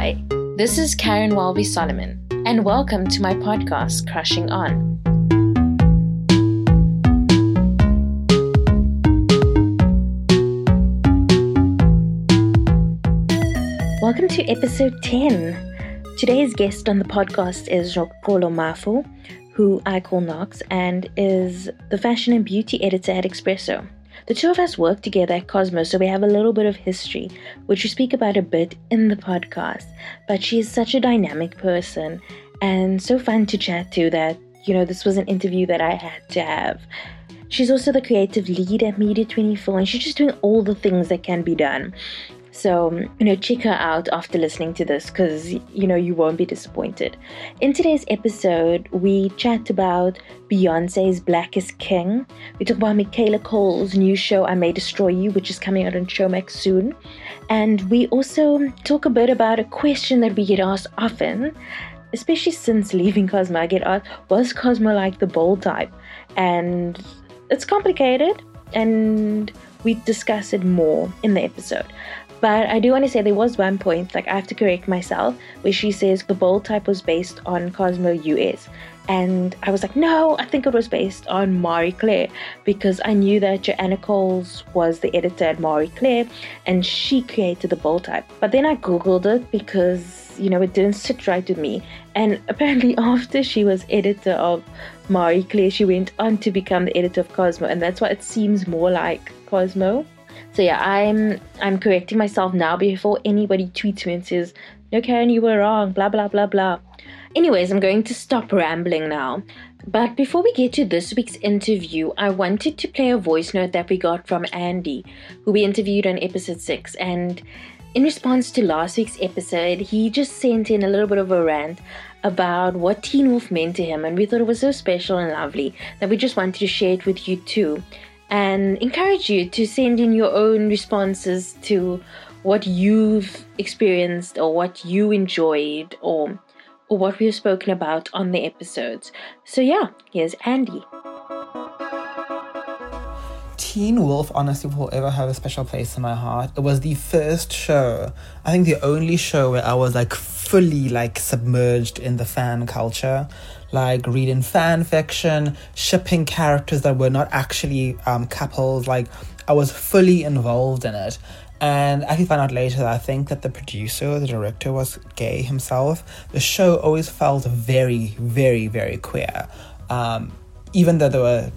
Hi, this is Karen Walby Solomon, and welcome to my podcast, Crushing On. Welcome to episode 10. Today's guest on the podcast is Roxolo Mafu, who I call Knox, and is the fashion and beauty editor at Expresso. The two of us work together at Cosmo, so we have a little bit of history, which we speak about a bit in the podcast. But she is such a dynamic person and so fun to chat to that, you know, this was an interview that I had to have. She's also the creative lead at Media 24, and she's just doing all the things that can be done. So, you know, check her out after listening to this because, you know, you won't be disappointed. In today's episode, we chat about Beyonce's Black is King. We talk about Michaela Coel's new show, I May Destroy You, which is coming out on Showmax soon. And we also talk a bit about a question that we get asked often, especially since leaving Cosmo. I get asked, was Cosmo like the bold type? And it's complicated, and we discuss it more in the episode. But I do want to say there was one point, like I have to correct myself, where she says the bold type was based on Cosmo US. And I was like, no, I think it was based on Marie Claire because I knew that Joanna Coles was the editor at Marie Claire and she created the bold type. But then I googled it because, you know, it didn't sit right with me. And apparently, after she was editor of Marie Claire, she went on to become the editor of Cosmo, and that's why it seems more like Cosmo. So yeah, I'm I'm correcting myself now before anybody tweets me and says, "No, Karen, you were wrong." Blah blah blah blah. Anyways, I'm going to stop rambling now. But before we get to this week's interview, I wanted to play a voice note that we got from Andy, who we interviewed on episode six, and. In response to last week's episode, he just sent in a little bit of a rant about what Teen Wolf meant to him, and we thought it was so special and lovely that we just wanted to share it with you too and encourage you to send in your own responses to what you've experienced or what you enjoyed or or what we've spoken about on the episodes. So yeah, here's Andy. Teen Wolf honestly will ever have a special place in my heart. It was the first show, I think the only show where I was like fully like submerged in the fan culture, like reading fan fiction, shipping characters that were not actually um, couples. Like I was fully involved in it. And I found out later that I think that the producer, the director, was gay himself. The show always felt very, very, very queer. Um, even though there were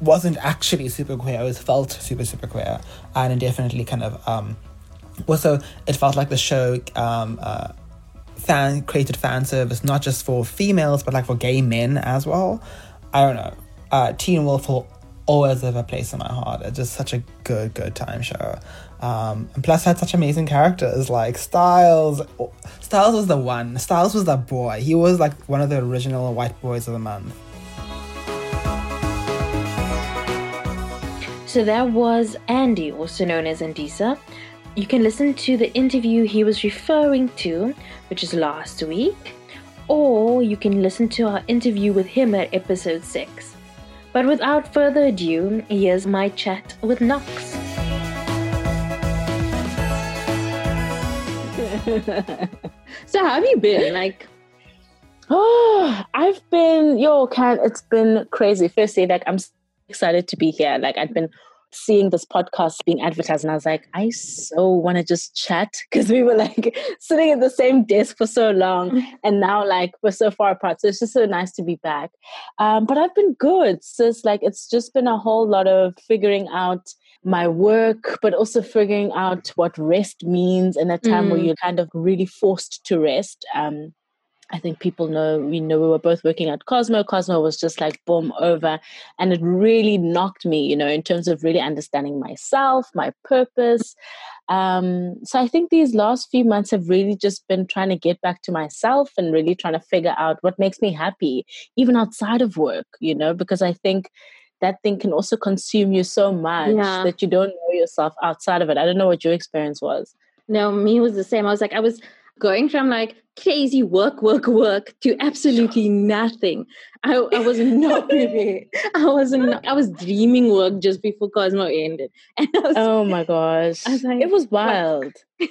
wasn't actually super queer. It was felt super super queer, and it definitely kind of um, also it felt like the show um, uh, fan created fan service not just for females but like for gay men as well. I don't know. Uh, Teen Wolf will always have a place in my heart. It's just such a good good time show. Um, and plus had such amazing characters like Stiles. Stiles was the one. Stiles was the boy. He was like one of the original white boys of the month. So that was Andy, also known as Andisa. You can listen to the interview he was referring to, which is last week, or you can listen to our interview with him at episode 6. But without further ado, here's my chat with Knox. so how have you been? Like Oh, I've been yo, can it's been crazy. Firstly, like I'm excited to be here. Like I've been seeing this podcast being advertised and I was like, I so want to just chat because we were like sitting at the same desk for so long mm. and now like we're so far apart. So it's just so nice to be back. Um, but I've been good. So it's like it's just been a whole lot of figuring out my work, but also figuring out what rest means in a time mm. where you're kind of really forced to rest. Um, I think people know, we know we were both working at Cosmo. Cosmo was just like boom over. And it really knocked me, you know, in terms of really understanding myself, my purpose. Um, so I think these last few months have really just been trying to get back to myself and really trying to figure out what makes me happy, even outside of work, you know, because I think that thing can also consume you so much yeah. that you don't know yourself outside of it. I don't know what your experience was. No, me was the same. I was like, I was going from like crazy work, work, work to absolutely nothing. I, I was not prepared. I wasn't. I was dreaming work just before Cosmo ended. And was, oh my gosh! Was like, it was wild. it,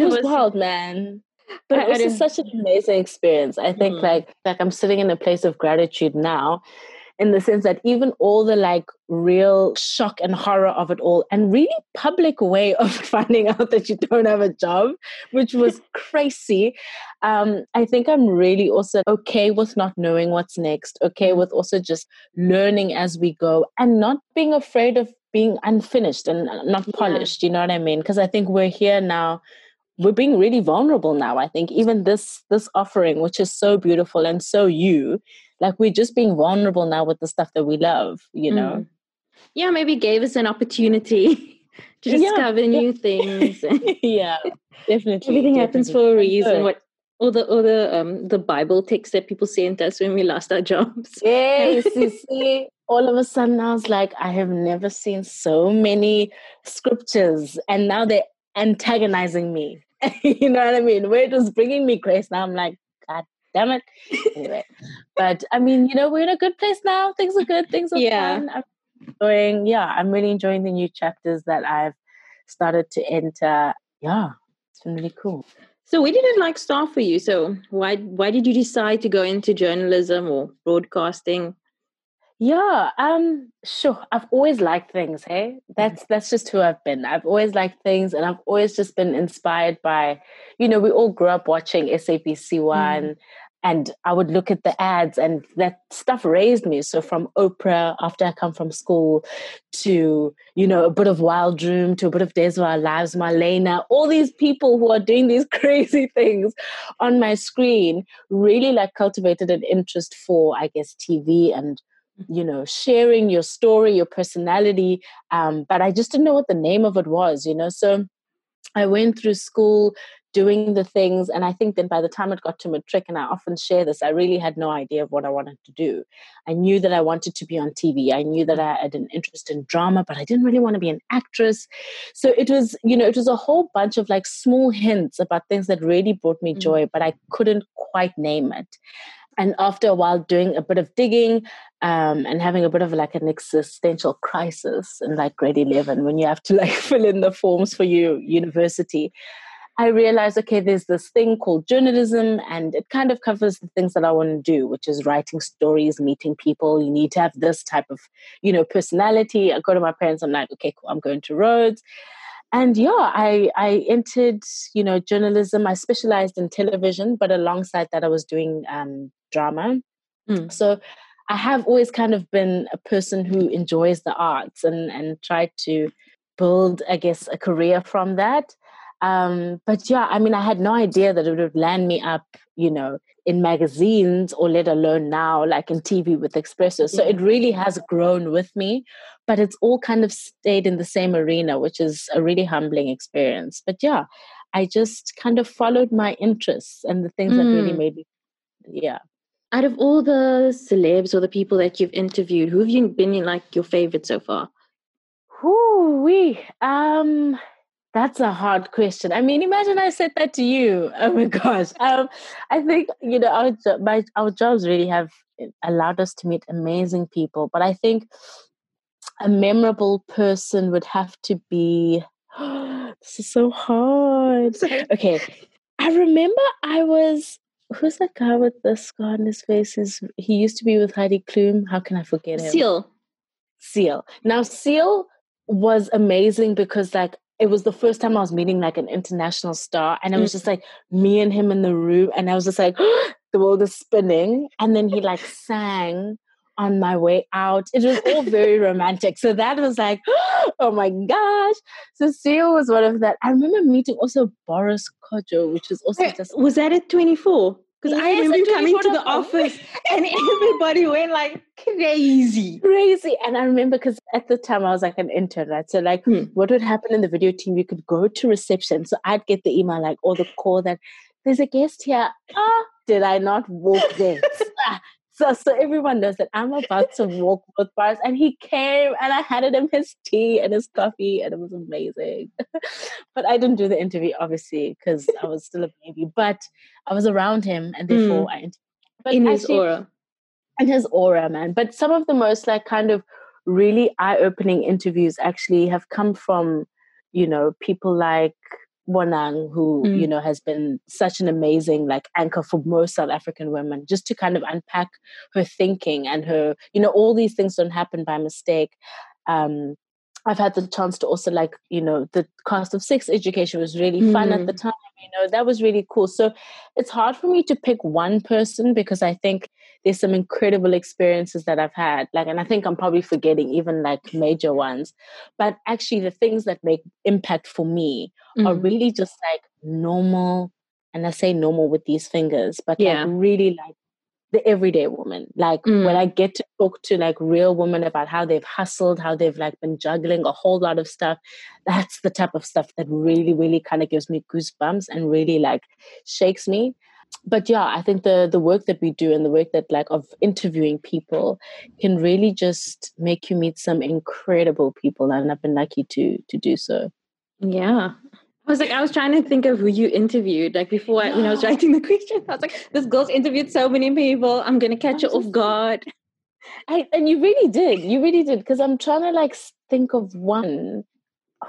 was, was, wild, man. but I- I also don't- such an amazing experience. I think Mhm. like like I'm sitting in a place of gratitude now, in the sense that even all the like real shock and horror of it all, and really public way of finding out that you don't have a job, which was crazy. Um, I think I'm really also okay with not knowing what's next. Okay with also just learning as we go, and not being afraid of being unfinished and uh, not Yeah. polished. You know what I mean? Because I think we're here now we're being really vulnerable now i think even this this offering which is so beautiful and so you like we're just being vulnerable now with the stuff that we love you know Mm. Yeah, maybe gave us an opportunity to discover yeah. new things. yeah definitely Everything happens definitely. for a reason. What all the all the um the Bible text that people sent us when we lost our jobs. Yes, you see, all of a sudden I was like, I have never seen so many scriptures, and now they're antagonizing me. you know what I mean? Where it was bringing me grace, now I'm like, damn it. Anyway, but I mean, you know, we're in a good place now. Things are good. Things are Yeah. fun. I'm enjoying. Yeah, I'm really enjoying the new chapters that I've started to enter. Yeah, it's been really cool. So where didn't like start for you? So why why did you decide to go into journalism or broadcasting? Yeah, um, sure. I've always liked things, hey? That's that's just who I've been. I've always liked things and I've always just been inspired by, you know, we all grew up watching SABC One and I would look at the ads and that stuff raised me. So from Oprah after I come from school to, you know, a bit of Wild Room to a bit of Days of Our Lives, Marlena, all these people who are doing these crazy things on my screen really like cultivated an interest for, I guess, TV and you know sharing your story your personality um, but i just didn't know what the name of it was you know so i went through school doing the things and i think then by the time it got to matric and i often share this i really had no idea of what i wanted to do. I knew that i wanted to be on tv i knew that i had an interest in drama but i didn't really want to be an actress. So it was you know it was a whole bunch of like small hints about things that really brought me Mhm. joy but i couldn't quite name it. And after a while doing a bit of digging um, and having a bit of like an existential crisis in like grade 11 when you have to like fill in the forms for your university i realized okay there's this thing called journalism and it kind of covers the things that i want to do which is writing stories meeting people. You need to have this type of you know personality. I go to my parents i'm like okay cool i'm going to rhodes. And yeah i i entered you know journalism. I specialized in television but alongside that i was doing um, drama. Mm. so I have always kind of been a person who enjoys the arts and and tried to build, I guess, a career from that. Um, but yeah, I mean, I had no idea that it would land me up, you know, in magazines or let alone now, like in TV with Expresso. So it really has grown with me, but it's all kind of stayed in the same arena, which is a really humbling experience. But yeah, I just kind of followed my interests and the things that really Mm. made me, yeah. Out of all the celebs or the people that you've interviewed, who have you been like your favorite so far? Whoo wee. Um, that's a hard question. I mean, imagine I said that to you. Oh my gosh. Um, I think you know our my our jobs really have allowed us to meet amazing people, but I think a memorable person would have to be. this is so hard. Okay, I remember I was. Who's that guy with the scar on his face? Is he used to be with Heidi Klum? How can I forget him? Seal. Seal. Now, Seal was amazing because, like, it was the first time I was meeting like an international star, and it was mm. just like me and him in the room, and I was just like, the world is spinning. And then he like sang on my way out. It was all very romantic. So that was like, oh my gosh. So Seal was one of that. I remember meeting also Boris Kodjoe, which was also just was that at 24? Because I Yes, remember you coming to the office and everybody went like crazy. crazy. And I remember because at the time I was like an intern, right? So like Hmm. what would happen in the video team, you could go to reception. So I'd get the email like or the call that there's a guest here. Ah, did I not walk there? So so everyone knows that I'm about to walk both bars. And he came and I handed him his tea and his coffee and it was amazing. but I didn't do the interview obviously because I was still a baby. But I was around him and therefore mm. I interviewed. But in his aura. and his aura, man. But some of the most like kind of really eye-opening interviews actually have come from, you know, people like Bonang, who Mm. you know has been such an amazing like anchor for most South African women, just to kind of unpack her thinking and her, you know, all these things don't happen by mistake. Um, I've had the chance to also like, you know, the cost of sex education was really fun at Mm. the time. You know, that was really cool. So it's hard for me to pick one person because I think there's some incredible experiences that I've had. Like, and I think I'm probably forgetting even like major ones. But actually, the things that make impact for me are Mm. really just like normal. And I say normal with these fingers, but Yeah. like really like the everyday woman. Like when Mm. I get to talk to like real women about how they've hustled, how they've like been juggling a whole lot of stuff, that's the type of stuff that really, really kind of gives me goosebumps and really like shakes me. But yeah, I think the the work that we do and the work that like of interviewing people can really just make you meet some incredible people, and I've been lucky to to do so. Yeah. I was like, I was trying to think of who you interviewed. Like before, I, when I was writing the question, I was like, this girl's interviewed so many people. I'm gonna catch her off guard. I, and you really did. You really did. Because I'm trying to like think of one.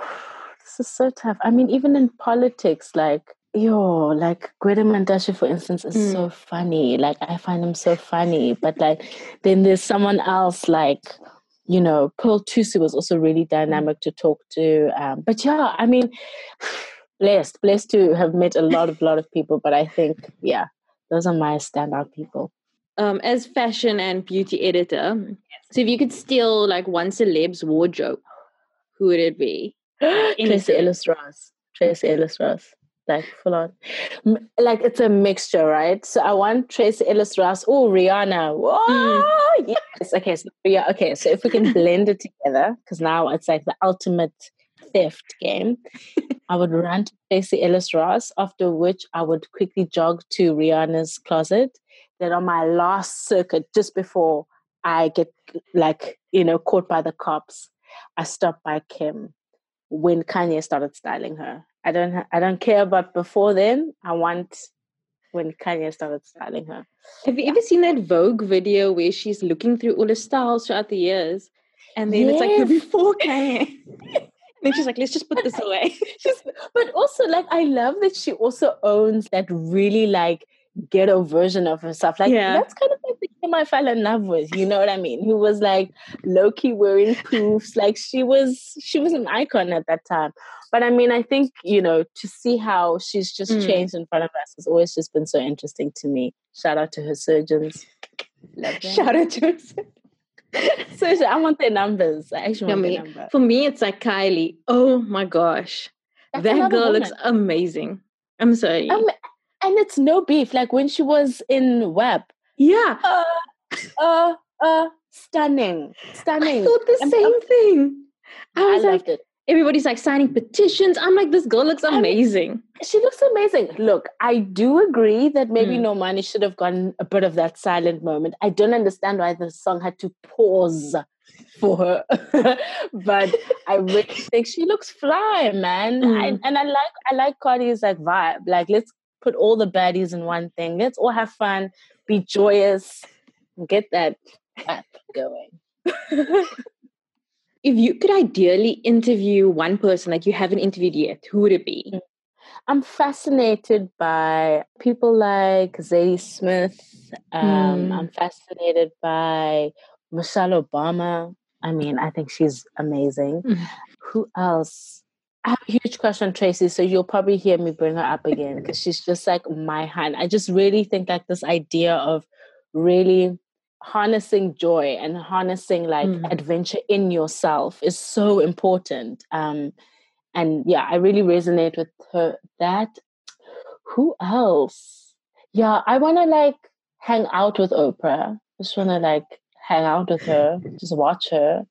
this is so tough. I mean, even in politics, like, yo, like Gwede Mantashe, for instance, is so funny. Like, I find him so funny. But like, then there's someone else, like, you know, Pearl Thusi was also really dynamic to talk to. Um, but yeah, I mean, blessed, blessed to have met a lot of, lot of people. But I think, yeah, those are my standout people. Um, as fashion and beauty editor, so if you could steal like one celeb's wardrobe, who would it be? Tracee. Ellis Ross. Tracee Ellis Ross. Like full on. Like it's a mixture, right? So I want Tracee Ellis Ross. Oh, Rihanna. Mm. Whoa, yes. Okay, so yeah, okay. So if we can blend it together, because now it's like the ultimate theft game. I would run to Tracee Ellis Ross, after which I would quickly jog to Rihanna's closet. Then on my last circuit, just before I get like, you know, caught by the cops, I stop by Kim when Kanye started styling her. I don't I don't care about before then. I want when Kanye started styling her. Have you ever seen that Vogue video where she's looking through all the styles throughout the years? And then it's like Yes. before Kanye. and then she's like, let's just put this away. But also like I love that she also owns that really like ghetto version of herself. Like Yeah. that's kind of like the Kim I fell in love with. You know what I mean? Who was like low key wearing poofs. Like she was she was an icon at that time. But I mean, I think you know to see how she's just Mm. changed in front of us has always just been so interesting to me. Shout out to her surgeons. Shout out to her. Seriously, I want their numbers. I actually For want me, their number. for me, it's like Kylie. Oh my gosh. That's that girl looks amazing. I'm sorry. Um, and it's no beef. Like when she was in WAP. yeah. uh, uh, uh, stunning, stunning. I thought the I'm- same I'm- thing. I I like, loved it. everybody's like signing petitions. I'm like, this girl looks I amazing. She looks amazing. Look, I do agree that maybe Mm. Normani should have gotten a bit of that silent moment. I don't understand why the song had to pause for her, but I really think she looks fly, man. I, Mm. and I like I like Cardi's like vibe. Like, let's put all the baddies in one thing. Let's all have fun, be joyous, get that app going. if you could ideally interview one person like you haven't interviewed yet, who would it be? I'm fascinated by people like Zadie Smith. Um, Mm. I'm fascinated by Michelle Obama. I mean, I think she's amazing. Mm. Who else? I have a huge crush on Tracee, so you'll probably hear me bring her up again because she's just like my hand. I just really think like this idea of really harnessing joy and harnessing like Mm. adventure in yourself is so important. Um, and yeah, I really resonate with her. That who else? Yeah, I want to like hang out with Oprah. Just want to like hang out with her, just watch her.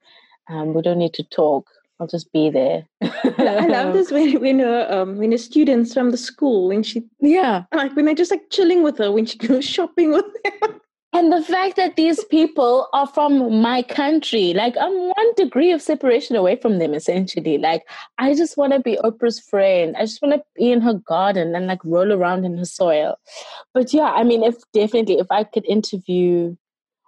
Um, we don't need to talk. I'll just be there. I love this when when her um when the students from the school when she Yeah. like when they're just like chilling with her when she goes shopping with them. And the fact that these people are from my country, like I'm one degree of separation away from them, essentially. Like, I just want to be Oprah's friend. I just want to be in her garden and like roll around in her soil. But yeah, I mean, if definitely, if I could interview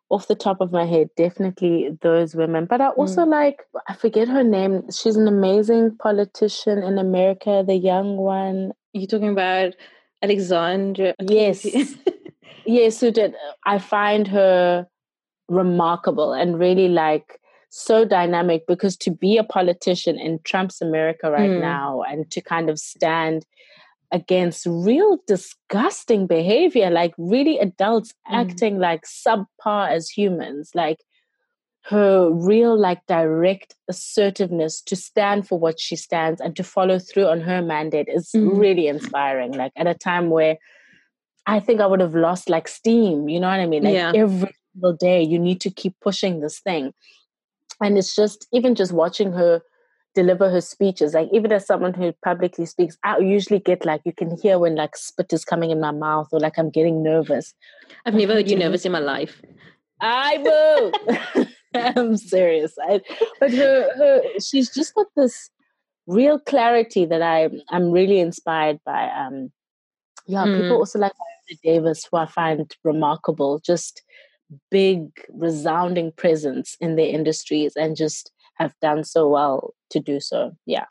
off the top of my head, definitely those women. But I also mm. like, I forget her name. She's an amazing politician in America, the young one. You're talking about Alexandra? Yes. yes, who did. I find her remarkable and really like so dynamic because to be a politician in Trump's America right mm. now and to kind of stand against real disgusting behavior, like really adults mm. acting like subpar as humans, like her real, like direct assertiveness to stand for what she stands and to follow through on her mandate is mm. really inspiring. Like at a time where I think I would have lost like steam, you know what I mean? Like yeah. every single day, you need to keep pushing this thing. And it's just, even just watching her deliver her speeches. Like even as someone who publicly speaks, I usually get like you can hear when like spit is coming in my mouth or like I'm getting nervous. I've never heard you nervous in my life. I will. I'm serious. I, but her, her, she's just got this real clarity that I, I'm really inspired by. Um, yeah, mm. people also like Davis, who I find remarkable. Just big, resounding presence in their industries, and just have done so well to do so. Yeah.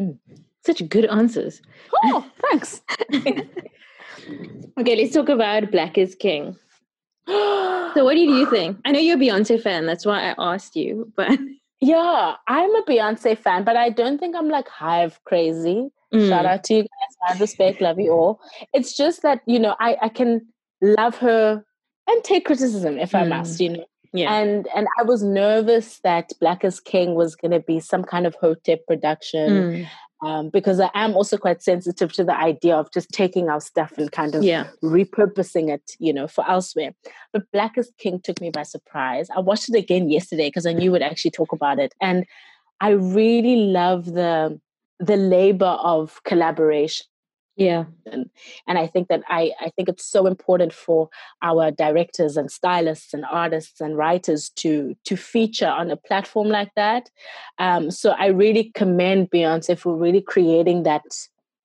Mm. Such good answers. Oh, thanks. okay, let's talk about Black is King. so, what do you think? I know you're a Beyonce fan. That's why I asked you. But yeah, I'm a Beyonce fan, but I don't think I'm like hive crazy. Mm. Shout out to you guys. I respect, love you all. It's just that you know I I can love her and take criticism if mm. I must. You know, yeah. And and I was nervous that Black is King was going to be some kind of Hotep production. Mm. Um, because I am also quite sensitive to the idea of just taking our stuff and kind of yeah. repurposing it, you know, for elsewhere. But Black is King took me by surprise. I watched it again yesterday because I knew we'd actually talk about it, and I really love the the labor of collaboration yeah. And, and i think that i i think it's so important for our directors and stylists and artists and writers to to feature on a platform like that. Um, so i really commend beyonce for really creating that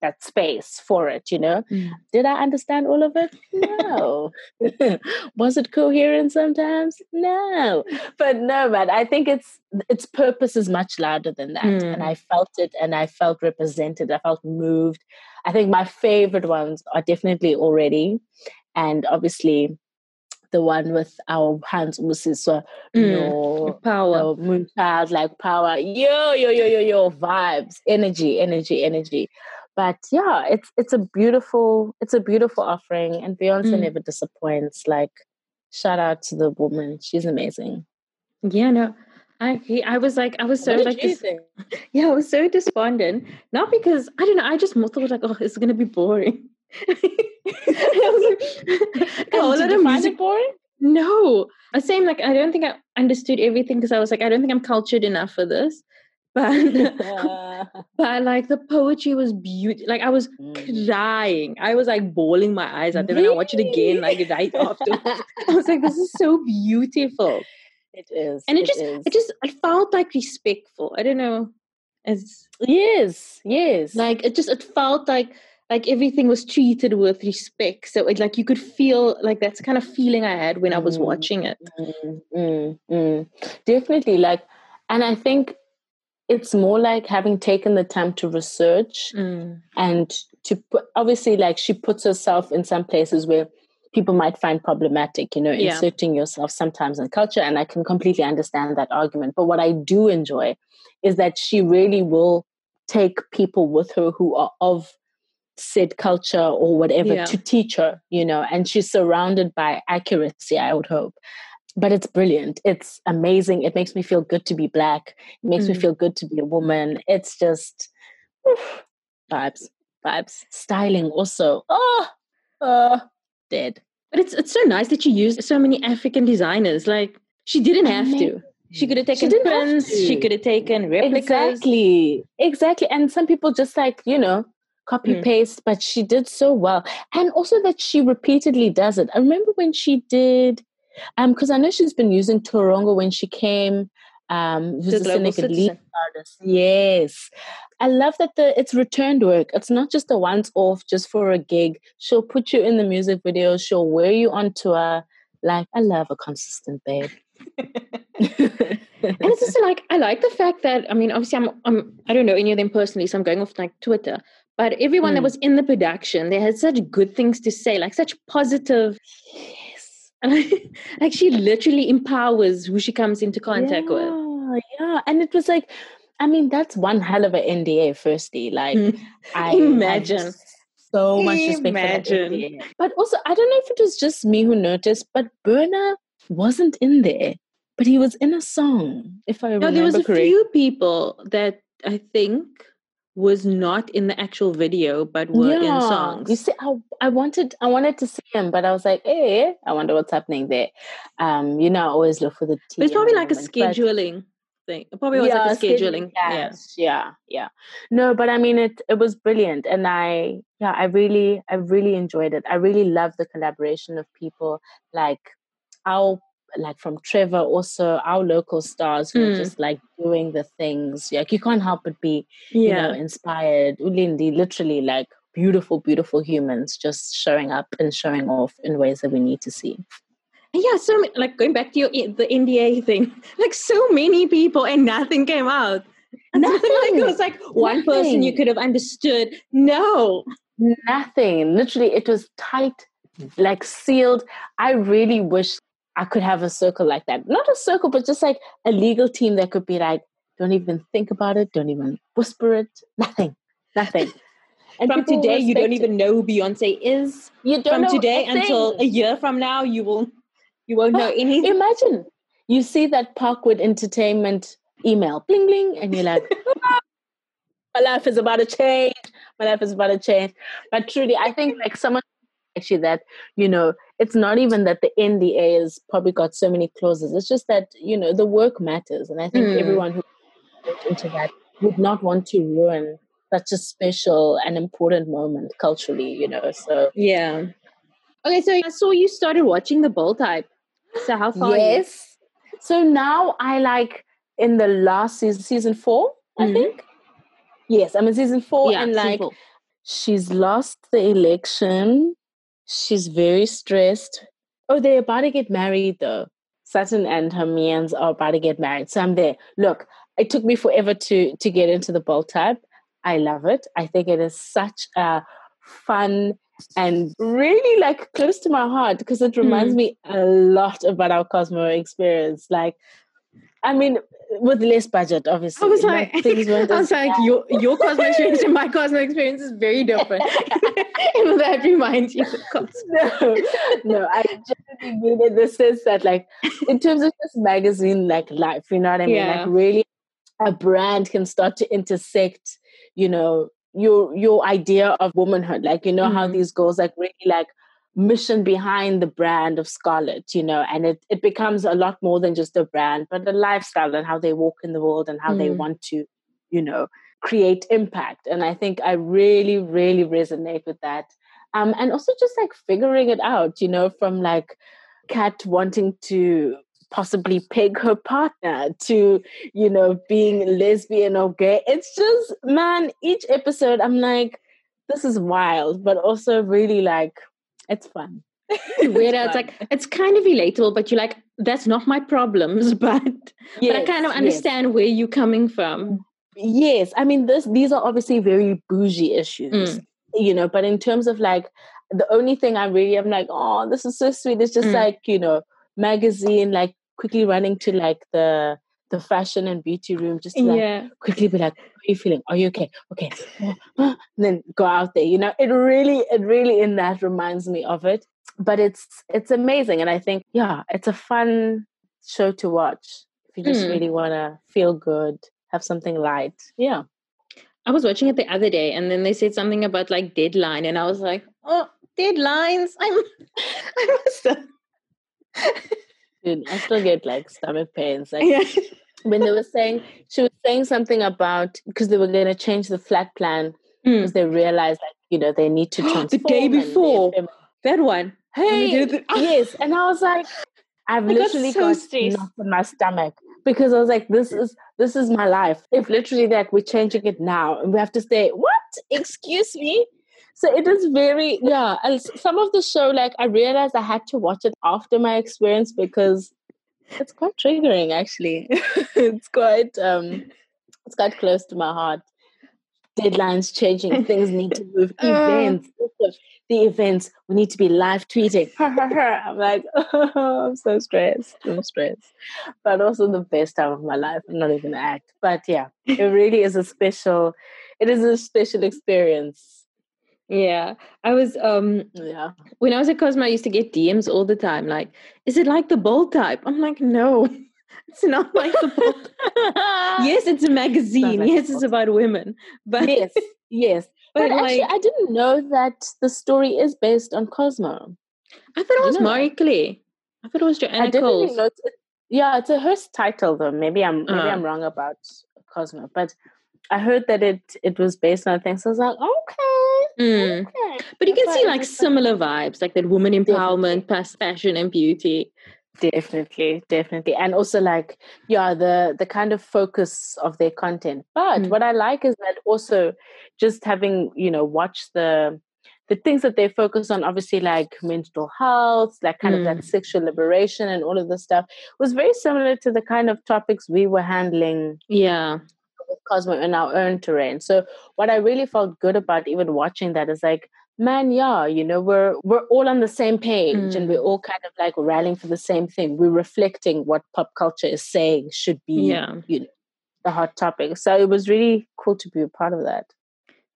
that space for it you know? Mm. did i understand all of it? No. Was it coherent sometimes? No. But no man i think it's its purpose is much louder than that. Mm. and i felt it and i felt represented i felt moved. I think my favorite ones are definitely already and obviously the one with our hands Hans Busiswa, mm, your power, your moon child, like power, yo, yo, yo, yo, yo, vibes, energy, energy, energy but yeah it's it's a beautiful it's a beautiful offering and beyonce mm. never disappoints like shout out to the woman she's amazing. Yeah no I I was like I was so like dis- yeah I was so despondent not because I don't know I just thought like oh it's gonna be boring. I was like, oh, you find it boring? No I was saying like I don't think I understood everything because I was like I don't think I'm cultured enough for this but but like the poetry was beautiful. Like I was mm. crying. I was like bawling my eyes out. Really? I watched it again, like right after. I was like, this is so beautiful. It is, and it, it just, is. it just, I felt like respectful. I don't know. It's yes, yes. Like it just, it felt like like everything was treated with respect. So it, like you could feel like that's kind of feeling I had when I was mm, watching it. Mm, mm, mm. Definitely, like, and I think it's more like having taken the time to research mm. and to put obviously like she puts herself in some places where people might find problematic you know yeah. inserting yourself sometimes in culture and i can completely understand that argument but what i do enjoy is that she really will take people with her who are of said culture or whatever yeah. to teach her you know and she's surrounded by accuracy i would hope but it's brilliant. It's amazing. It makes me feel good to be black. It makes mm. me feel good to be a woman. It's just oof, vibes, vibes. Styling also. Oh, uh, dead. But it's it's so nice that you used so many African designers. Like she didn't have to. She could have taken she prints. She could have taken replicas. Exactly, exactly. And some people just like you know copy mm. paste, but she did so well. And also that she repeatedly does it. I remember when she did um, because I know she's been using Tongoro when she came. Um, the Senegalese artist? Yes, I love that the it's returned work. It's not just a once off, just for a gig. She'll put you in the music video. She'll wear you on tour. Like I love a consistent babe. and it's just like I like the fact that I mean, obviously, I'm, I'm I don't know any of them personally, so I'm going off like Twitter. But everyone mm. that was in the production, they had such good things to say, like such positive. Like she literally empowers who she comes into contact yeah, with. Yeah, and it was like, I mean, that's one hell of an NDA. Firstly, like, mm. I imagine so much respect Imagine. But also, I don't know if it was just me who noticed, but Burna wasn't in there, but he was in a song. If I remember, no, there was a correct. few people that I think was not in the actual video but were yeah. in songs. You see, I, I wanted I wanted to see him, but I was like, hey, I wonder what's happening there. Um, you know, I always look for the It's probably like moment, a scheduling thing. It probably was yeah, like a scheduling. Yes, yeah. yeah, yeah. No, but I mean it it was brilliant. And I yeah, I really I really enjoyed it. I really love the collaboration of people like our like from Trevor, also our local stars who mm. are just like doing the things. Like you can't help but be, yeah. you know, inspired. Ulindi, literally like beautiful, beautiful humans just showing up and showing off in ways that we need to see. Yeah, so like going back to your the NDA thing, like so many people and nothing came out. Nothing. like it was like one nothing. person you could have understood. No, nothing. Literally, it was tight, like sealed. I really wish I could have a circle like that. Not a circle, but just like a legal team that could be like, don't even think about it, don't even whisper it, nothing, nothing. And from today, you don't even know who Beyonce is. You don't from today a until a year from now, you will you won't know anything. Imagine you see that Parkwood Entertainment email, bling bling, and you're like, ah, my life is about to change. My life is about to change. But truly, I think like someone actually that you know it's not even that the nda has probably got so many clauses. It's just that you know the work matters and i think mm. everyone who into that would not want to ruin such a special and important moment culturally you know so. Yeah. Okay so i saw you started watching the bold type. So how far yes. So now i like in the last season season 4 i mm-hmm. think? Yes i'm in season four yeah, and like four. she's lost the election She's very stressed. Oh, they're about to get married though. Sutton and her Mians are about to get married. So I'm there. Look, it took me forever to to get into the bold type. I love it. I think it is such a fun and really like close to my heart because it reminds mm. me a lot about our Cosmo experience. Like I mean, with less budget, obviously. I was like, things I was like, your your Cosmo experience and my Cosmo experience is very different. and that reminds you of. No, no, I genuinely mean in the sense that, like, in terms of just magazine, like life, you know what I mean? Yeah. Like, really, a brand can start to intersect, you know, your your idea of womanhood. Like, you know mm-hmm. how these girls like really like mission behind the brand of Scarlet, you know, and it, it becomes a lot more than just a brand, but a lifestyle and how they walk in the world and how mm. they want to, you know, create impact. And I think I really, really resonate with that. Um, and also just like figuring it out, you know, from like Kat wanting to possibly peg her partner to, you know, being lesbian or gay. It's just, man, each episode I'm like, this is wild, but also really like it's fun. Where it's like it's kind of relatable, but you're like, that's not my problems, but yes, but I kind of understand yes. where you're coming from. Yes, I mean this these are obviously very bougie issues, mm. you know, but in terms of like the only thing I really am like, oh, this is so sweet. It's just mm. like, you know, magazine, like quickly running to like the the fashion and beauty room just to like yeah. quickly be like, how are you feeling? Are you okay? Okay. and then go out there. You know, it really, it really in that reminds me of it. But it's it's amazing. And I think, yeah, it's a fun show to watch if you just mm. really wanna feel good, have something light. Yeah. I was watching it the other day and then they said something about like deadline and I was like, oh, deadlines. I'm I must have Dude, I still get like stomach pains. Like yeah. when they were saying she was saying something about because they were going to change the flat plan mm. because they realized like you know they need to transform. the day before that one. Hey, yes, and I was like, I've I literally got, so got knocked in my stomach because I was like, this is this is my life. If literally like we're changing it now and we have to say, what? Excuse me. So it is very yeah. And some of the show, like I realized I had to watch it after my experience because it's quite triggering. Actually, it's quite um, it's quite close to my heart. Deadlines changing, things need to move, uh. events, the events. We need to be live tweeting. I'm like, oh, I'm so stressed. I'm stressed. But also the best time of my life. I'm not even act. But yeah, it really is a special. It is a special experience yeah. I was um Yeah. when I was at Cosmo I used to get DMs all the time, like, is it like the bold type? I'm like, no, it's not like the bold Yes, it's a magazine. like yes, it's about women. But yes, yes. But, but actually, like I didn't know that the story is based on Cosmo. I thought it was? Marie Claire. I thought it was I didn't Coles. know. Yeah, it's a Hearst title though. Maybe I'm maybe Uh. I'm wrong about Cosmo, but I heard that it it was based on things. So I was like, okay, Mm. okay. But you That's can see like similar vibes, like that woman empowerment, plus fashion and beauty. Definitely, definitely, and also like yeah, the the kind of focus of their content. But Mm. what I like is that also just having you know watched the the things that they focus on, obviously like mental health, like kind of Mm. that sexual liberation and all of this stuff, was very similar to the kind of topics we were handling Yeah. Cosmo in our own terrain. So what I really felt good about even watching that is like, man, yeah, you know, we're we're all on the same page and Mm. we're all kind of like rallying for the same thing. We're reflecting what pop culture is saying should be Yeah. you know, the hot topic. So it was really cool to be a part of that.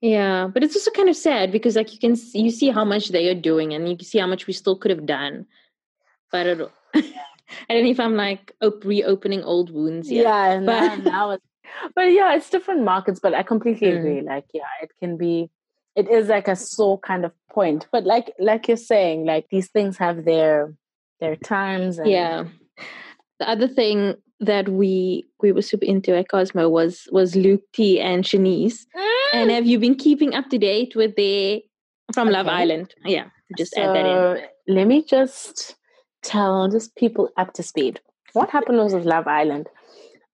Yeah, but it's also kind of sad because like you can see, you see how much they are doing and you can see how much we still could have done. But I don't, I don't know if I'm like op- reopening old wounds yet. Yeah, and now, But- now it's but yeah, it's different markets, but I completely Mm. agree. Like, yeah, it can be it is like a sore kind of point. But like like you're saying, like these things have their their times and Yeah. The other thing that we we were super into at Cosmo was was Luke T and Siânnise. And have you been keeping up to date with their from Love Island? Yeah, just add that in. Let me just tell just people up to speed. What happened was with Love Island.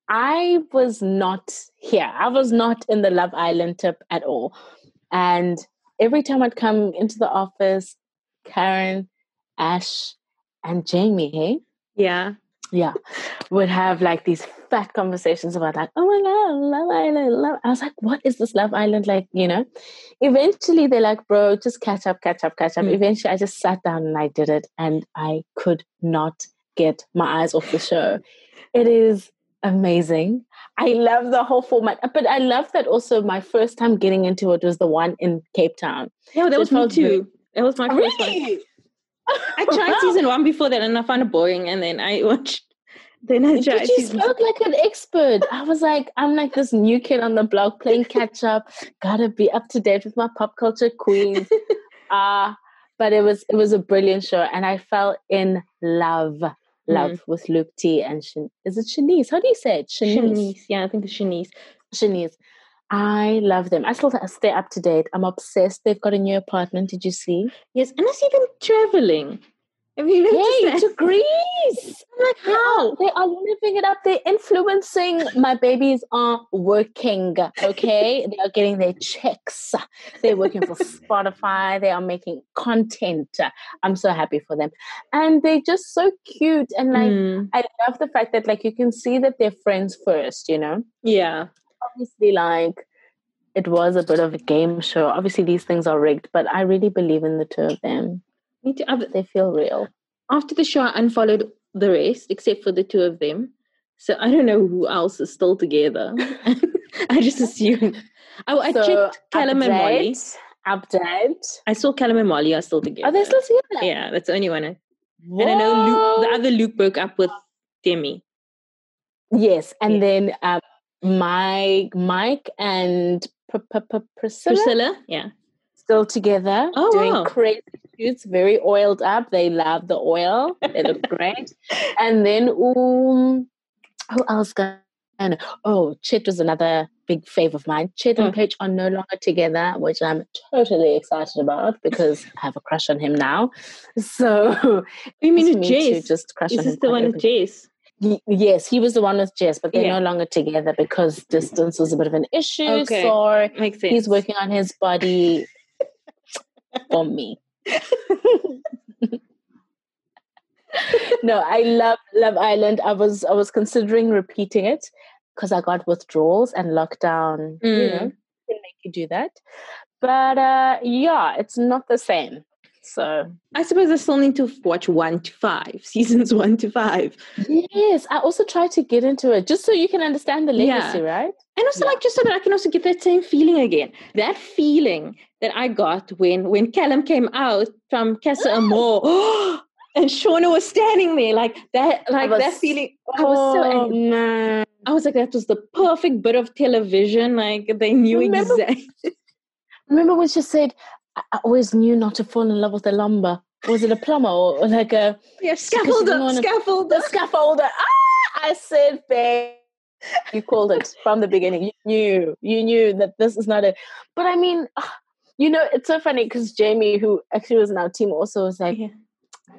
I was not here. I was not in the Love Island tip at all. And every time I'd come into the office, Karen, Ash, and Jamie, hey, Yeah. yeah, would have like these fat conversations about like, oh my god, Love Island, Love. I was like, what is this Love Island like? You know. Eventually, they're like, bro, just catch up, catch up, catch up. Mm. Eventually, I just sat down and I did it, and I could not get my eyes off the show. It is amazing. I love the whole format, but I love that also. My first time getting into it was the one in Cape Town. Yeah, that was me too. That was my first one. I tried season one before that and I found it boring and then I watched then I tried But you spoke like an expert. I was like, I'm like this new kid on the block playing catch up. Gotta be up to date with my pop culture queens. Uh but it was it was a brilliant show, and I fell in love, Mm-hmm. love with Luke T and Shan- is it Siânnise? How do you say it? Siânnise. Siânnise. Yeah, I think the Siânnise. Siânnise. I love them. I still stay up to date. I'm obsessed. They've got a new apartment. Did you see? Yes, and I see them traveling. Have you noticed Yay, to Greece! I'm like, how? they are living it up. They're influencing. My babies are working. Okay, they are getting their checks. They're working for Spotify. They are making content. I'm so happy for them, and they're just so cute. And like, Mm, I love the fact that like you can see that they're friends first. You know, yeah. obviously, like it was a bit of a game show. Obviously, these things are rigged, but I really believe in the two of them. Me too. I've- They feel real. After the show, I unfollowed the rest except for the two of them. So I don't know who else is still together. I just assumed. I, I So, checked Callum and Molly. update, Update. I saw Callum and Molly are still together. Are they still together? Yeah, that's the only one. I, and I know Luke, the other Luke broke up with Demi. Yes, and Yeah. then um, Mike, Mike, and Priscilla, Priscilla? Yeah. still together, Oh, doing wow. crazy shoots, very oiled up. They love the oil. They look great. And then, um, who else? Got, and oh, Ched was another big fave of mine. Ched and Oh. Paige are no longer together, which I'm totally excited about because I have a crush on him now. So You mean it's with Jace? just crush Is on this him. the one with. Jace? Yes, he was the one with Jess, but they're Yeah. no longer together because distance was a bit of an issue. Okay. So Makes sense. he's working on his body. for me. No, I love Love Island. I was I was considering repeating it because I got withdrawals and lockdown. Mm. You know, can make you do that. But uh, yeah, it's not the same. So I suppose I still need to watch one to five, seasons one to five. Yes, I also try to get into it just so you can understand the legacy, yeah. right? And also, yeah. like, just so that I can also get that same feeling again. That feeling that I got when when Callum came out from Casa Amor. and Shaughna was standing there like that, like was, that feeling. I was so oh, angry. Man. I was like, that was the perfect bit of television. Like they knew remember, exactly. Remember when she said, I always knew not to fall in love with a lumber. Was it a plumber or, like a yeah, scaffolder? Scaffolder. Scaffolder. Ah, I said, babe. You called it from the beginning. You knew. You knew that this is not it. But I mean, ah, you know, it's so funny because Jamie, who actually was in our team, also was like, yeah.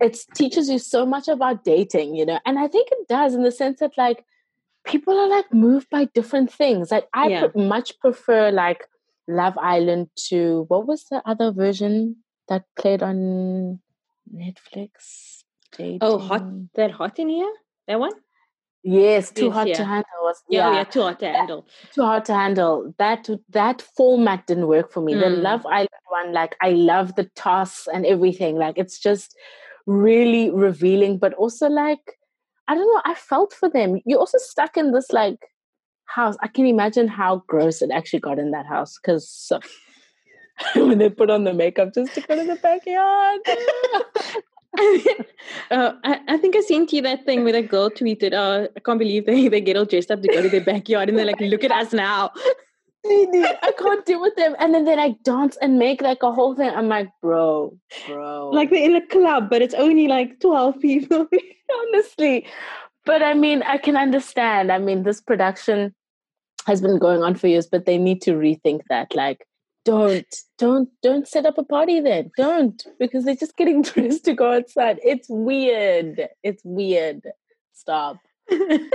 it teaches you so much about dating, you know, and I think it does in the sense that like people are like moved by different things. Like I yeah. much prefer like Love Island to what was the other version that played on Netflix? Dating. Oh, hot that hot in here? That one? Yes, too yes, hot yeah. to handle was yeah, yeah, too hot to handle. Too hot to handle. That that format didn't work for me. Mm. The Love Island one, like I love the toss and everything. Like it's just really revealing, but also like I don't know. I felt for them. You're also stuck in this like house. I can imagine how gross it actually got in that house because when they put on the makeup just to go to the backyard. uh, I, I, think I sent you that thing where a girl tweeted, "Oh, I can't believe they, they get all dressed up to go to their backyard and they're like, look at us now." I can't deal with them. And then they like dance and make like a whole thing. I'm like, bro, bro. Like they're in a club, but it's only like 12 people. Honestly. But I mean, I can understand. I mean, this production has been going on for years, but they need to rethink that. Like, don't, don't, don't set up a party then. Don't, because they're just getting dressed to go outside. It's weird. It's weird. Stop. and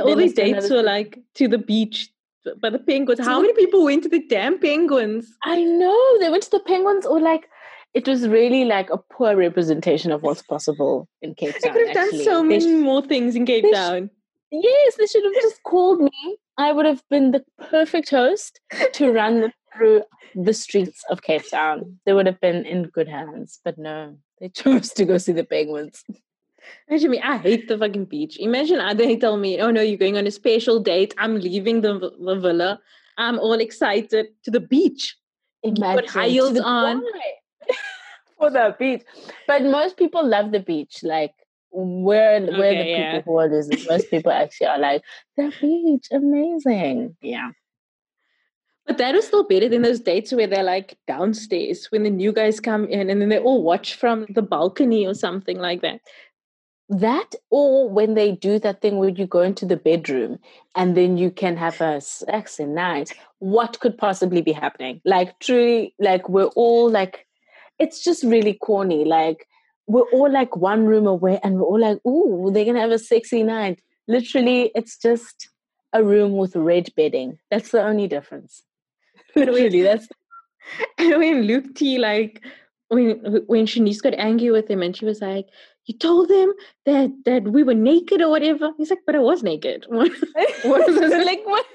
all these dates were like to the beach by the penguins. How many people went to the damn penguins? I know. They went to the penguins or like it was really like a poor representation of what's possible in Cape Town. They could have done so many sh- more things in Cape Town. Sh- yes, they should have just called me. I would have been the perfect host to run through the streets of Cape Town. They would have been in good hands, but no, they chose to go see the penguins. Imagine me, I hate the fucking beach. Imagine uh, they tell me, oh no, you're going on a special date. I'm leaving the, the villa. I'm all excited to the beach. Imagine. Put high heels on. for the beach. But most people love the beach. Like we're okay, we're the yeah. people who are losing. Most people actually are like the beach, amazing. Yeah. But that is still better than those dates where they're like downstairs when the new guys come in and then they all watch from the balcony or something like that. That or when they do that thing where you go into the bedroom and then you can have a sexy night. What could possibly be happening? Like truly, like we're all like it's just really corny. Like we're all like one room away and we're all like, ooh, they're gonna have a sexy night. Literally, it's just a room with red bedding. That's the only difference. really, that's and when Luke T like when when Siânnise got angry with him and she was like, You told them that that we were naked or whatever. He's like, But I was naked. what, what is this? like what?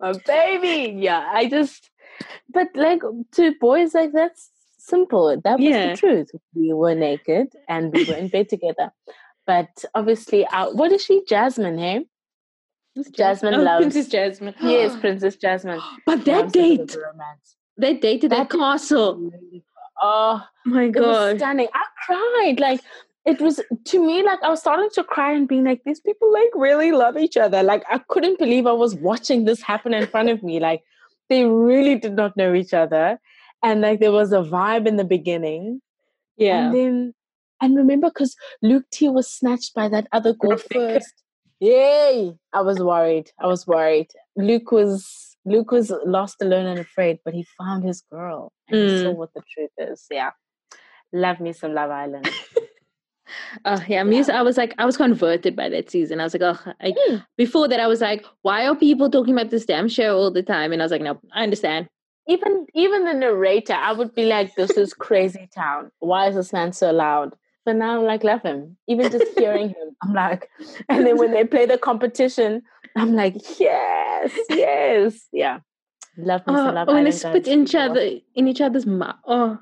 my baby. Yeah, I just but like to boys, like that's simple. That was yeah. the truth. We were naked and we were in bed together. But obviously, our, what is she? Jasmine, hey? Jasmine oh, loves Princess Jasmine. Yes, Princess Jasmine. But that date, that date to that, that castle. Oh, oh my god, stunning! I cried. Like it was to me like I was starting to cry and being like, these people like really love each other. Like I couldn't believe I was watching this happen in front of me. Like they really did not know each other. And like there was a vibe in the beginning. Yeah. And then and remember because Luke T was snatched by that other girl first. Yay! I was worried. I was worried. Luke was Luke was lost alone and afraid, but he found his girl and mm. he saw mm. what the truth is. Yeah. Love me some Love Island. Oh yeah. Yeah. I was like, I was converted by that season. I was like, oh, like, mm. before that, I was like, why are people talking about this damn show all the time? And I was like, no, I understand. even even the narrator, I would be like, "This is crazy town. Why is this man so loud?" But now I'm like, love him. Even just hearing him, I'm like, and then when they play the competition, I'm like, yes, yes, yeah. Love me, Oh, some love. when they spit in each other in each other's mouth. Oh,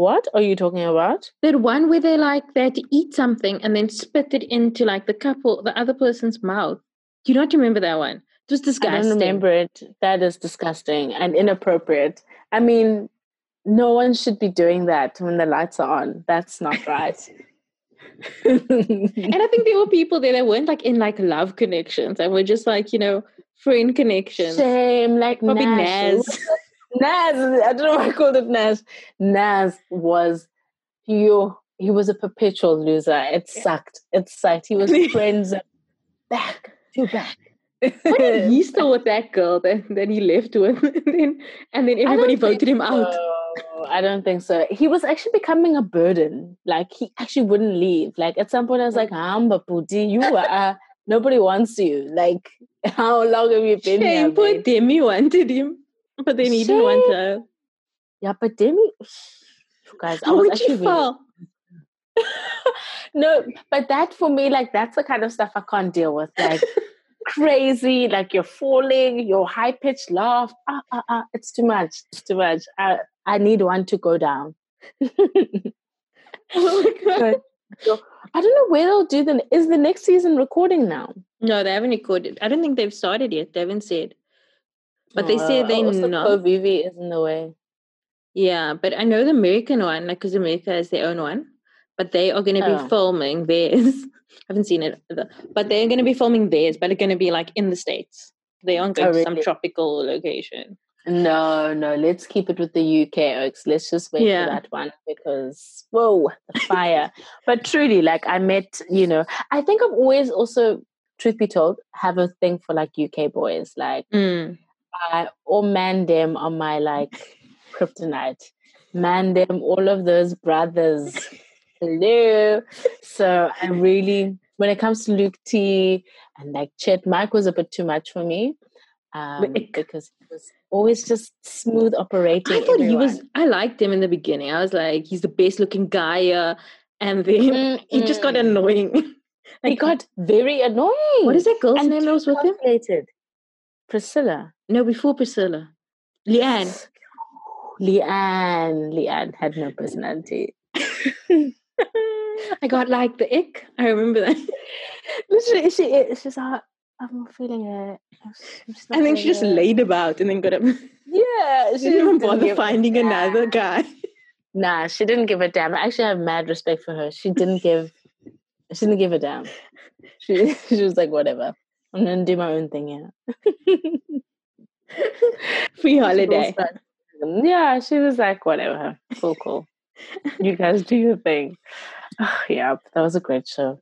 What are you talking about? that one where they like they had to eat something and then spit it into like the couple, the other person's mouth. Do you not remember that one? It was I don't remember it. That is disgusting and inappropriate. I mean, no one should be doing that when the lights are on. That's not right. And I think there were people there that weren't like in like love connections and were just like, you know, friend connections. Shame, like Probably Nash. Naz. Naz, I don't know why I called it Naz. Naz was you. He was a perpetual loser. It sucked. It sucked. He was friends back to back. Did he still with that girl that, that he left with? and then and then everybody voted him out. I don't think so. He was actually becoming a burden. Like he actually wouldn't leave. Like at some point, I was like, mm. "Hamba Puti, you are nobody wants you. Like how long have you been here?" Shame, poor babe? Demi wanted him. But then he didn't want her. Yeah, but Demi, you guys, I How was actually you really no, but that for me, like that's the kind of stuff I can't deal with. Like crazy, like you're falling, your high pitched laugh. Ah, ah, ah, it's too much. It's too much. I I need one to go down. Oh my God. So, I don't know where they'll do the. Is the next season recording now? No, they haven't recorded. I don't think they've started yet. They haven't said. But they Oh, said they also know. Vivi is in the way. Yeah, but I know the American one, like, because America has their own one, but they are going to Oh. be filming theirs. I haven't seen it, either. but they're going to be filming theirs, but it's going to be like in the States. They aren't going Oh, to some tropical location. No, no, let's keep it with the UK Oaks. Let's just wait Yeah. for that one because whoa, the fire. but truly, like I met, you know, I think I've always also, truth be told, have a thing for like UK boys. Like Mm. I or man them on my like kryptonite. Man them, all of those brothers. Hello. So I really when it comes to Luke T and like Ched, Mike was a bit too much for me. Um, because he was always just smooth operating. I thought he was. I liked him in the beginning. I was like, he's the best looking guy. Uh, and then he just got Mm-mm. annoying. he got very annoying. what is that girl's and name that was with him? Priscilla. No, before Priscilla. Leanne. Leanne. Leanne had no personality. I got like the ick. I remember that. Literally, she is. She's like, I'm not feeling it. I'm s- I'm just not And then she just it." laid about and then got up. Yeah, She she didn't even didn't bother finding another guy. Nah, she didn't give a damn. I actually have mad respect for her. She didn't give. She didn't give a damn. She she was like, whatever. I'm gonna do my own thing yeah. Free holiday. Mm, yeah, she was like, whatever. Cool, cool. You guys do your thing. yeah, that was a great show.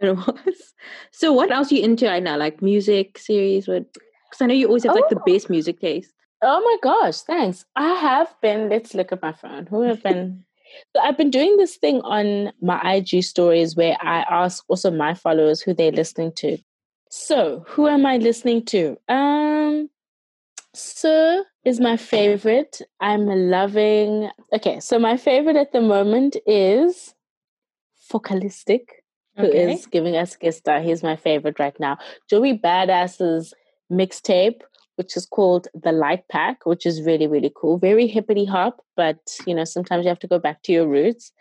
It was. So, what else are you into right now? Like music, series? What? Because I know you always have like the Oh. best music taste. Oh my gosh, thanks. I have been, let's look at my phone. Who have been so I've been doing this thing on my IG stories where I ask also my followers who they're listening to. So, who am I listening to? Um Sir is my favorite. I'm loving Okay, so my favorite at the moment is Focalistic, who is Okay. giving us guest star. He's my favorite right now. Joey Badass's mixtape which is called The Light Pack, which is really, really cool. Very hippity hop, but you know, sometimes you have to go back to your roots.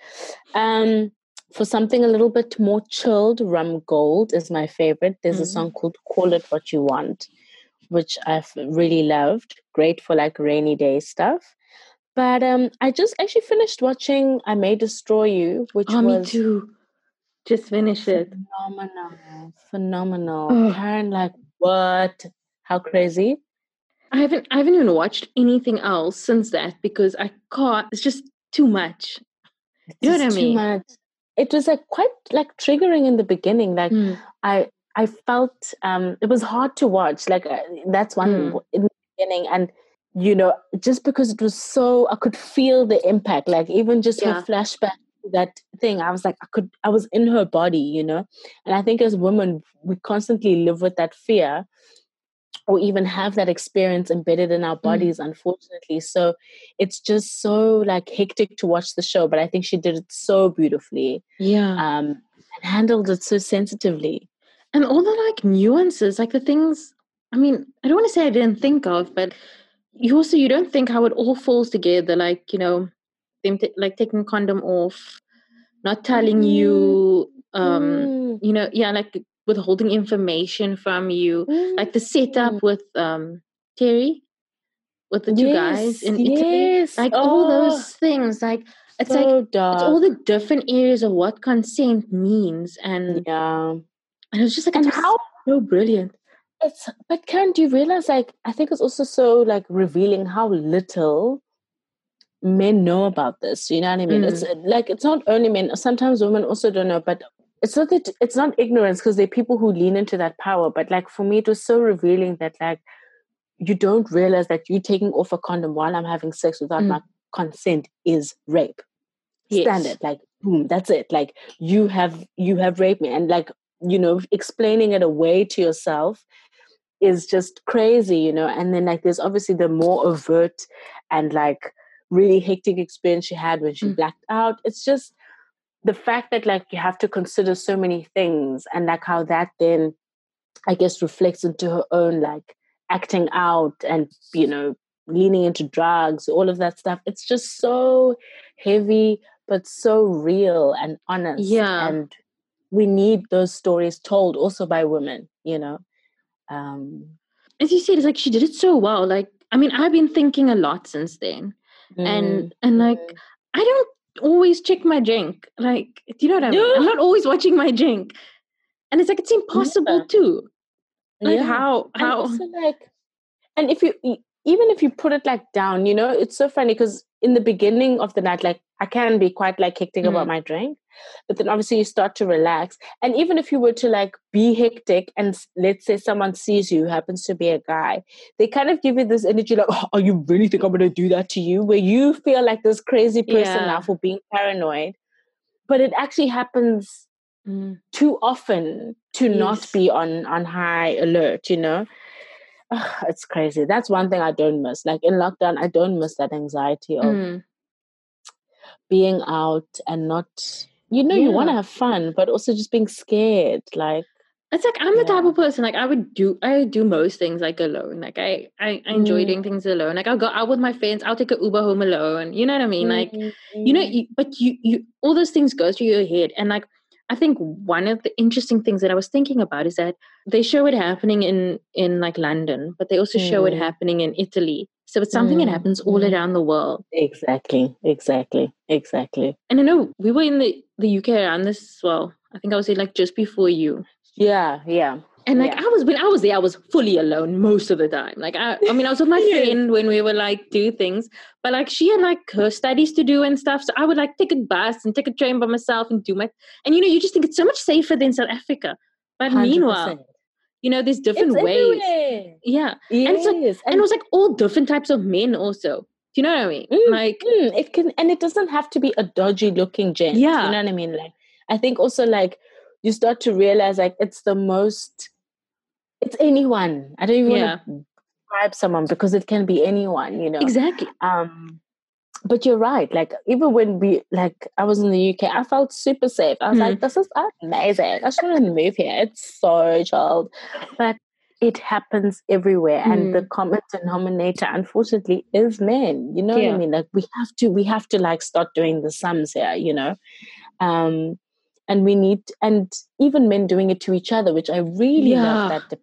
Um, for something a little bit more chilled, Rum Gold is my favorite. There's a Mhm. song called Call It What You Want, which I've really loved. Great for like rainy day stuff. But um, I just actually finished watching I May Destroy You, which Oh, me was too. Just finish it. phenomenal. Phenomenal. Ugh. Karen, like, what? How crazy? I haven't. I haven't even watched anything else since that because I can't. It's just too much. You know what I It's too mean? much. It was like quite like triggering in the beginning. Like Mm. I, I felt um, it was hard to watch. Like uh, that's one Mm. in the beginning, and you know, just because it was so, I could feel the impact. Like even just Yeah. her flashback to that thing, I was like, I could, I was in her body, you know. And I think as women, we constantly live with that fear or even have that experience embedded in our Mm. bodies unfortunately so it's just so like hectic to watch the show but i think she did it so beautifully Yeah. um and handled it so sensitively and all the like nuances, like the things I mean, I don't want to say I didn't think of, but you also you don't think how it all falls together, like, you know, them t- like taking condom off, not telling you um Mm, you know, yeah, like withholding information from you. Like the setup mm. with um Terry with the two guys Yes, in Italy. yes. Like all Oh, those things. Like it's like so it's all the different areas of what consent means and yeah and it was just like and how so brilliant. It's but Karen, do you realize like I think it's also so like revealing how little men know about this. You know what I mean? It's uh, like it's not only men. Sometimes women also don't know, but it's not that it's not ignorance because there are people who lean into that power. But like for me, it was so revealing that like you don't realize that you taking off a condom while I'm having sex without Mm. my consent is rape. Yes. Standard, like boom, that's it. Like you have you have raped me, and like you know, explaining it away to yourself is just crazy, you know. And then like there's obviously the more overt and like really hectic experience she had when she Mm. blacked out. It's just the fact that like you have to consider so many things and like how that then I guess reflects into her own like acting out and you know leaning into drugs, all of that stuff. It's just so heavy but so real and honest. Yeah. And we need those stories told also by women, you know. Um As you said, it's like she did it so well. Like I mean, I've been thinking a lot since then. mm, And and like mm. I don't always check my drink. Like, do you know what I mean? I'm not always watching my drink. And it's like it's impossible Yeah. too. Like Yeah. how and how also like and if you even if you put it like down you know it's so funny because in the beginning of the night like i can be quite like hectic about Mm. my drink but then obviously you start to relax. And even if you were to like be hectic and let's say someone sees you who happens to be a guy they kind of give you this energy like oh, oh you really think i'm going to do that to you? where you feel like this crazy person now for being paranoid. But it actually happens Mm. too often to not be on on high alert you know Ugh, it's crazy that's one thing i don't miss like in lockdown i don't miss that anxiety of Mm. being out and not you know you want to have fun but also just being scared like It's like I'm the type of person like I would do I do most things like alone. Like I I, I enjoy Mm. doing things alone. Like I'll go out with my friends. I'll take an Uber home alone. You know what I mean? Like you know Mm. you, but you you all those things go through your head and like i think one of the interesting things that i was thinking about is that they show it happening in in like london but they also show it Mm. happening in italy. So it's something that Mm, happens all mm. around the world. Exactly. Exactly. Exactly. And i know we were in the the uk around this well. I think i was there like just before you. Yeah. Yeah and like Yeah. I was when I was there, I was fully alone most of the time. Like I, I mean, I was with my Yes. friend when we were like do things, but like she had like her studies to do and stuff. So I would like take a bus and take a train by myself and do my. And you know, you just think it's so much safer than South Africa. But meanwhile, 100%. you know, there's different it's ways. everywhere. Yeah, yes. And like- and it was like all different types of men also. Do you know what I mean? Mm, Like Mm, it can and it doesn't have to be a dodgy looking gent. Yeah. You know what I mean? Like I think also like you start to realize like it's the most it's anyone. I don't even Yeah. want to describe someone because it can be anyone, you know. exactly. Um but you're right. Like even when we like I was in the UK, I felt super safe. I was Mm. like, this is amazing. I shouldn't move here. It's so chilled. But it happens everywhere. And the common denominator unfortunately is men. You know what I mean? Like we have to we have to like start doing the sums here, you know. Um and we need and even men doing it to each other, which I really love that.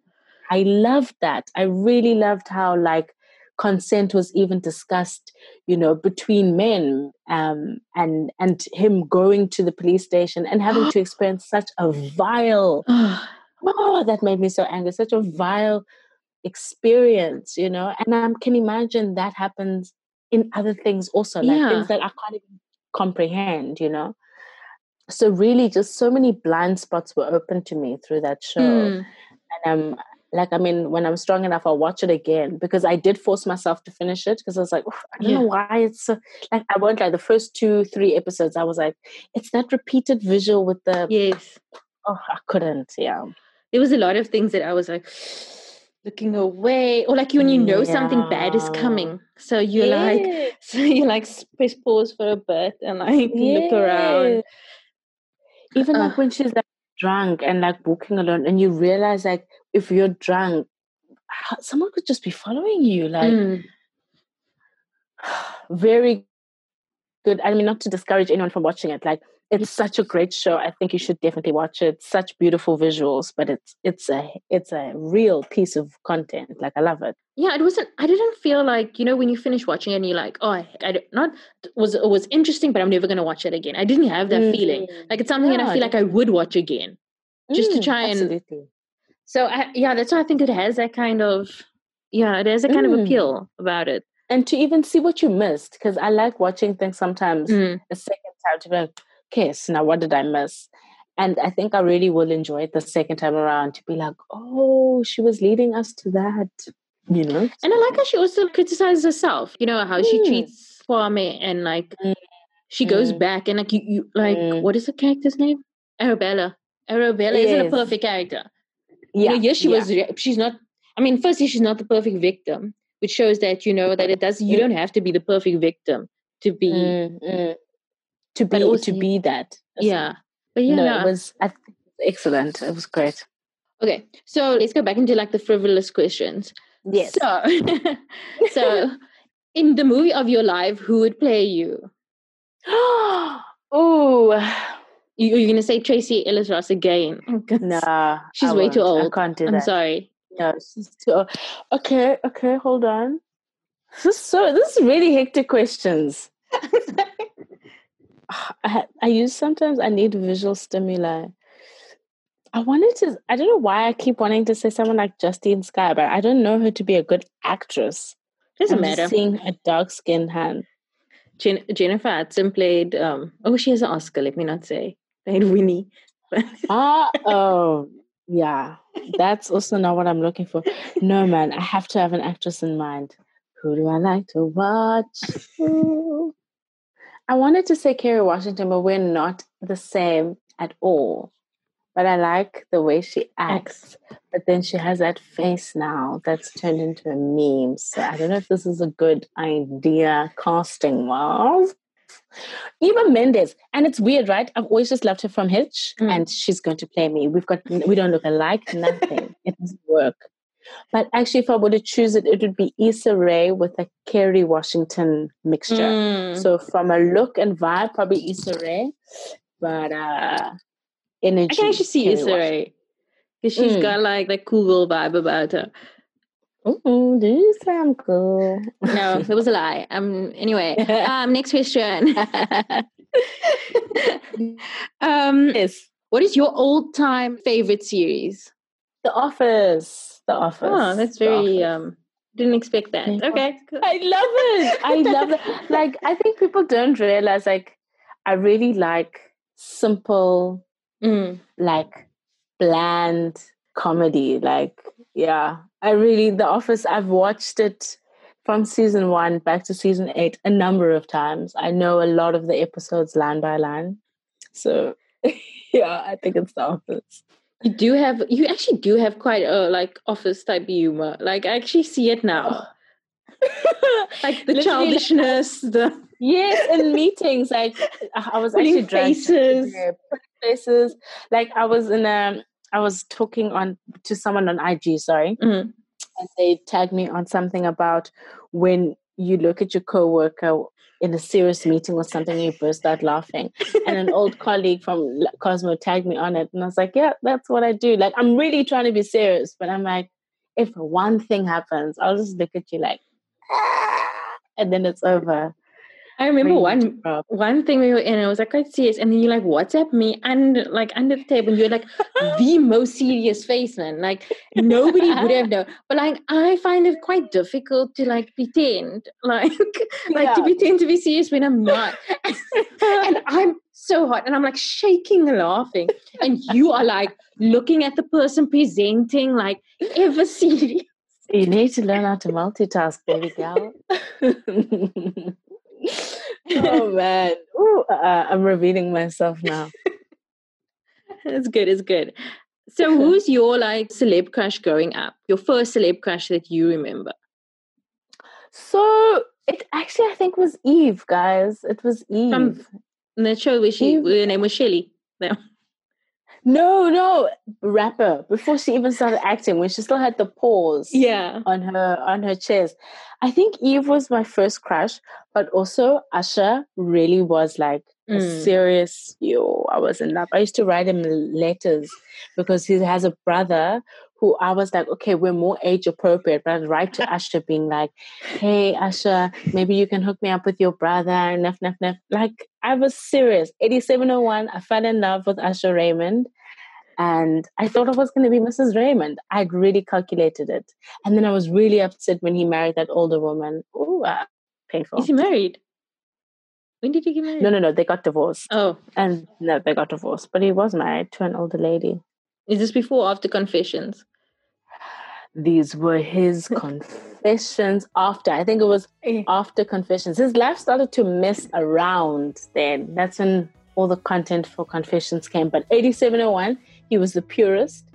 I loved that. I really loved how like consent was even discussed you know between men um and and him going to the police station and having to experience such a vile oh that made me so angry such a vile experience you know and i can imagine that happens in other things also like Yeah. things that i can't even comprehend you know so really just so many blind spots were open to me through that show Mm. and um like I mean, when I'm strong enough, I'll watch it again because I did force myself to finish it because I was like, I don't Yeah. know why it's so like I won't like the first two, three episodes. I was like, it's that repeated visual with the Yes. oh, I couldn't, yeah, There was a lot of things that I was like, looking away, or like when you know something bad is coming, so you're like, so you like press pause for a bit and like look around. Even Uh. like when she's like drunk and like walking alone, and you realize like if you're drunk, how- someone could just be following you. Like Mm. very good. I mean, not to discourage anyone from watching it. Like it's such a great show. I think you should definitely watch it. Such beautiful visuals, but it's it's a it's a real piece of content. Like I love it. Yeah, it wasn't. I didn't feel like you know when you finish watching it and you're like, oh, I, I don't- was it was interesting, but I'm never gonna watch it again. I didn't have that feeling. Mm. Like it's something that I feel like I would watch again. just to Mm, try and- So I, yeah, that's why I think it has that kind of yeah, it has a kind of Mm. appeal about it. and to even see what you missed because I like watching things sometimes Mm. a second time to be like, so now what did I miss? And I think I really will enjoy it the second time around to be like, oh, she was leading us to that, you know? And I like how she also criticizes herself. You know how she Mm. treats Kwame and like Mm. she goes Mm. back and like you, you like Mm. what is the character's name? Arabella. Arabella isn't a perfect character. Yeah, you know, yes, she yeah. was. re- She's not. I mean, firstly, she's not the perfect victim, which shows that you know that it does. You Mm. don't have to be the perfect victim to be. Mm, mm. To be also- to be that. Yeah, but yeah, no, no. it was I think, excellent. It was great. okay. So let's go back into like the frivolous questions. Yes. So, so in the movie of your life, who would play you? oh You, you're gonna say Tracee Ellis Ross again? Oh, no, She's I way too won't. old. I can't do that. I'm sorry. No, she's too old. Okay, okay, hold on. This is so this is really hectic questions. I, I use sometimes I need visual stimuli. I wanted to I don't know why I keep wanting to say someone like Justine Skye, but I don't know her to be a good actress. Doesn't I'm matter. Seeing a dark skinned hand. Jen- Jennifer Hudson played. Um, oh, she has an Oscar. Let me not say played Winnie. Ah, oh, yeah. That's also not what I'm looking for. No, man, I have to have an actress in mind. Who do I like to watch? Ooh. I wanted to say Kerry Washington, but we're not the same at all. But I like the way she acts. But then she has that face now that's turned into a meme. So I don't know if this is a good idea casting wise. Eva Mendes, and it's weird, right? I've always just loved her from Hitch, Mm. and she's going to play me. We've got we don't look alike, nothing. it doesn't work. But actually, if I were to choose it, it would be Issa Rae with a Kerry Washington mixture. Mm. So from a look and vibe, probably Issa Rae, but uh, energy. I can actually see Kerry Issa Rae because she's Mm. got like the cool girl vibe about her. Ooh, do you say I'm cool? No, it was a lie. Um. Anyway, um. Next question. um. yes. What is your all-time favorite series? The Office. The Office. Oh, that's very. Um. Didn't expect that. Yeah. Okay. cool. I love it. I love it. Like I think people don't realize like I really like simple, Mm. like bland comedy. Like, yeah. I really The Office, I've watched it from season one back to season eight a number of times. I know a lot of the episodes line by line. So yeah, I think it's The Office. You do have. You actually do have quite a like office type humor. Like I actually see it now. Like the Literally, like, childishness. The Yes, in meetings, like I was actually faces. faces. Like I was in a, I was talking on to someone on IG, sorry, Mm. and they tagged me on something about when you look at your coworker in a serious meeting or something, and you burst out laughing. And an old colleague from Cosmo tagged me on it, and I was like, "Yeah, that's what I do." Like I'm really trying to be serious, but I'm like, if one thing happens, I'll just look at you like, "Ah," and then it's over. I remember one one thing we were in, and it was like quite serious, and then you like WhatsApp me and like under the table, and you're like the most serious face, man. Like nobody would have known. But like I find it quite difficult to like pretend, like like to pretend to be serious when I'm not. and I'm so hot, and I'm like shaking and laughing, and you are like looking at the person presenting, like ever serious. You need to learn how to multitask, baby gal. Oh man, Ooh, uh, I'm revealing myself now. It's good. It's good. So, who's your like celeb crush growing up? Your first celeb crush that you remember? So it actually, I think, was Eve, guys. It was Eve. From the show where she, Eve. her name was Shelly. No. No, no, rapper. Before she even started acting, when she still had the paws, yeah, on her on her chest. I think Eve was my first crush, but also Usher really was like mm. a serious. Yo, I was in love. I used to write him letters because he has a brother who I was like, okay, we're more age appropriate. But I'd write to Usher being like, hey, Usher, maybe you can hook me up with your brother. Nef, nef, nef. Like, I was serious. 8701, I fell in love with Usher Raymond. And I thought I was going to be Mrs. Raymond. I'd really calculated it. And then I was really upset when he married that older woman. Oh, uh, painful. Is he married? When did he get married? No, no, no. They got divorced. Oh. And no, they got divorced. But he was married to an older lady. Is this before or after confessions? These were his confessions after. I think it was after confessions. His life started to mess around then. That's when all the content for confessions came. But 8701, he was the purest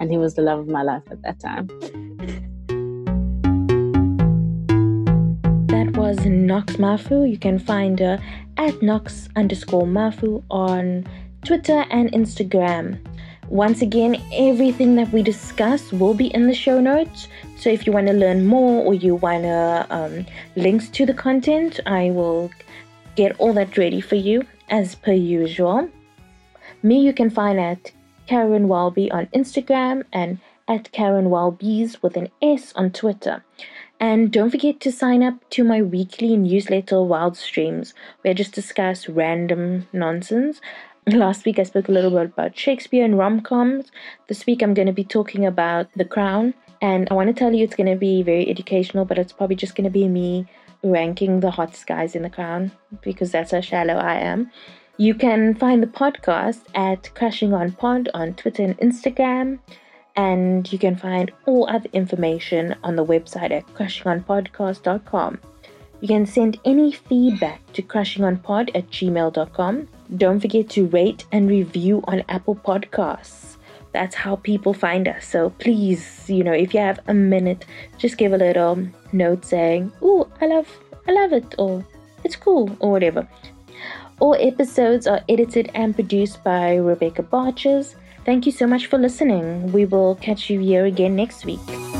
and he was the love of my life at that time. That was Nox Mafu. You can find her at Nox underscore Mafu on Twitter and Instagram. Once again, everything that we discuss will be in the show notes. So if you want to learn more or you want to um, links to the content, I will get all that ready for you as per usual. Me, you can find at Karen Welby on Instagram and at Karen Welby's with an S on Twitter. And don't forget to sign up to my weekly newsletter Wild Streams, where I just discuss random nonsense. Last week I spoke a little bit about Shakespeare and rom coms. This week I'm going to be talking about The Crown. And I want to tell you it's going to be very educational, but it's probably just going to be me ranking the hottest guys in The Crown because that's how shallow I am. You can find the podcast at Crushing on Pod on Twitter and Instagram. And you can find all other information on the website at crushingonpodcast.com. You can send any feedback to crushingonpod at gmail.com. Don't forget to rate and review on Apple Podcasts. That's how people find us. So please, you know, if you have a minute, just give a little note saying, "Oh, I love, I love it," or "It's cool," or whatever. All episodes are edited and produced by Rebecca Barches. Thank you so much for listening. We will catch you here again next week.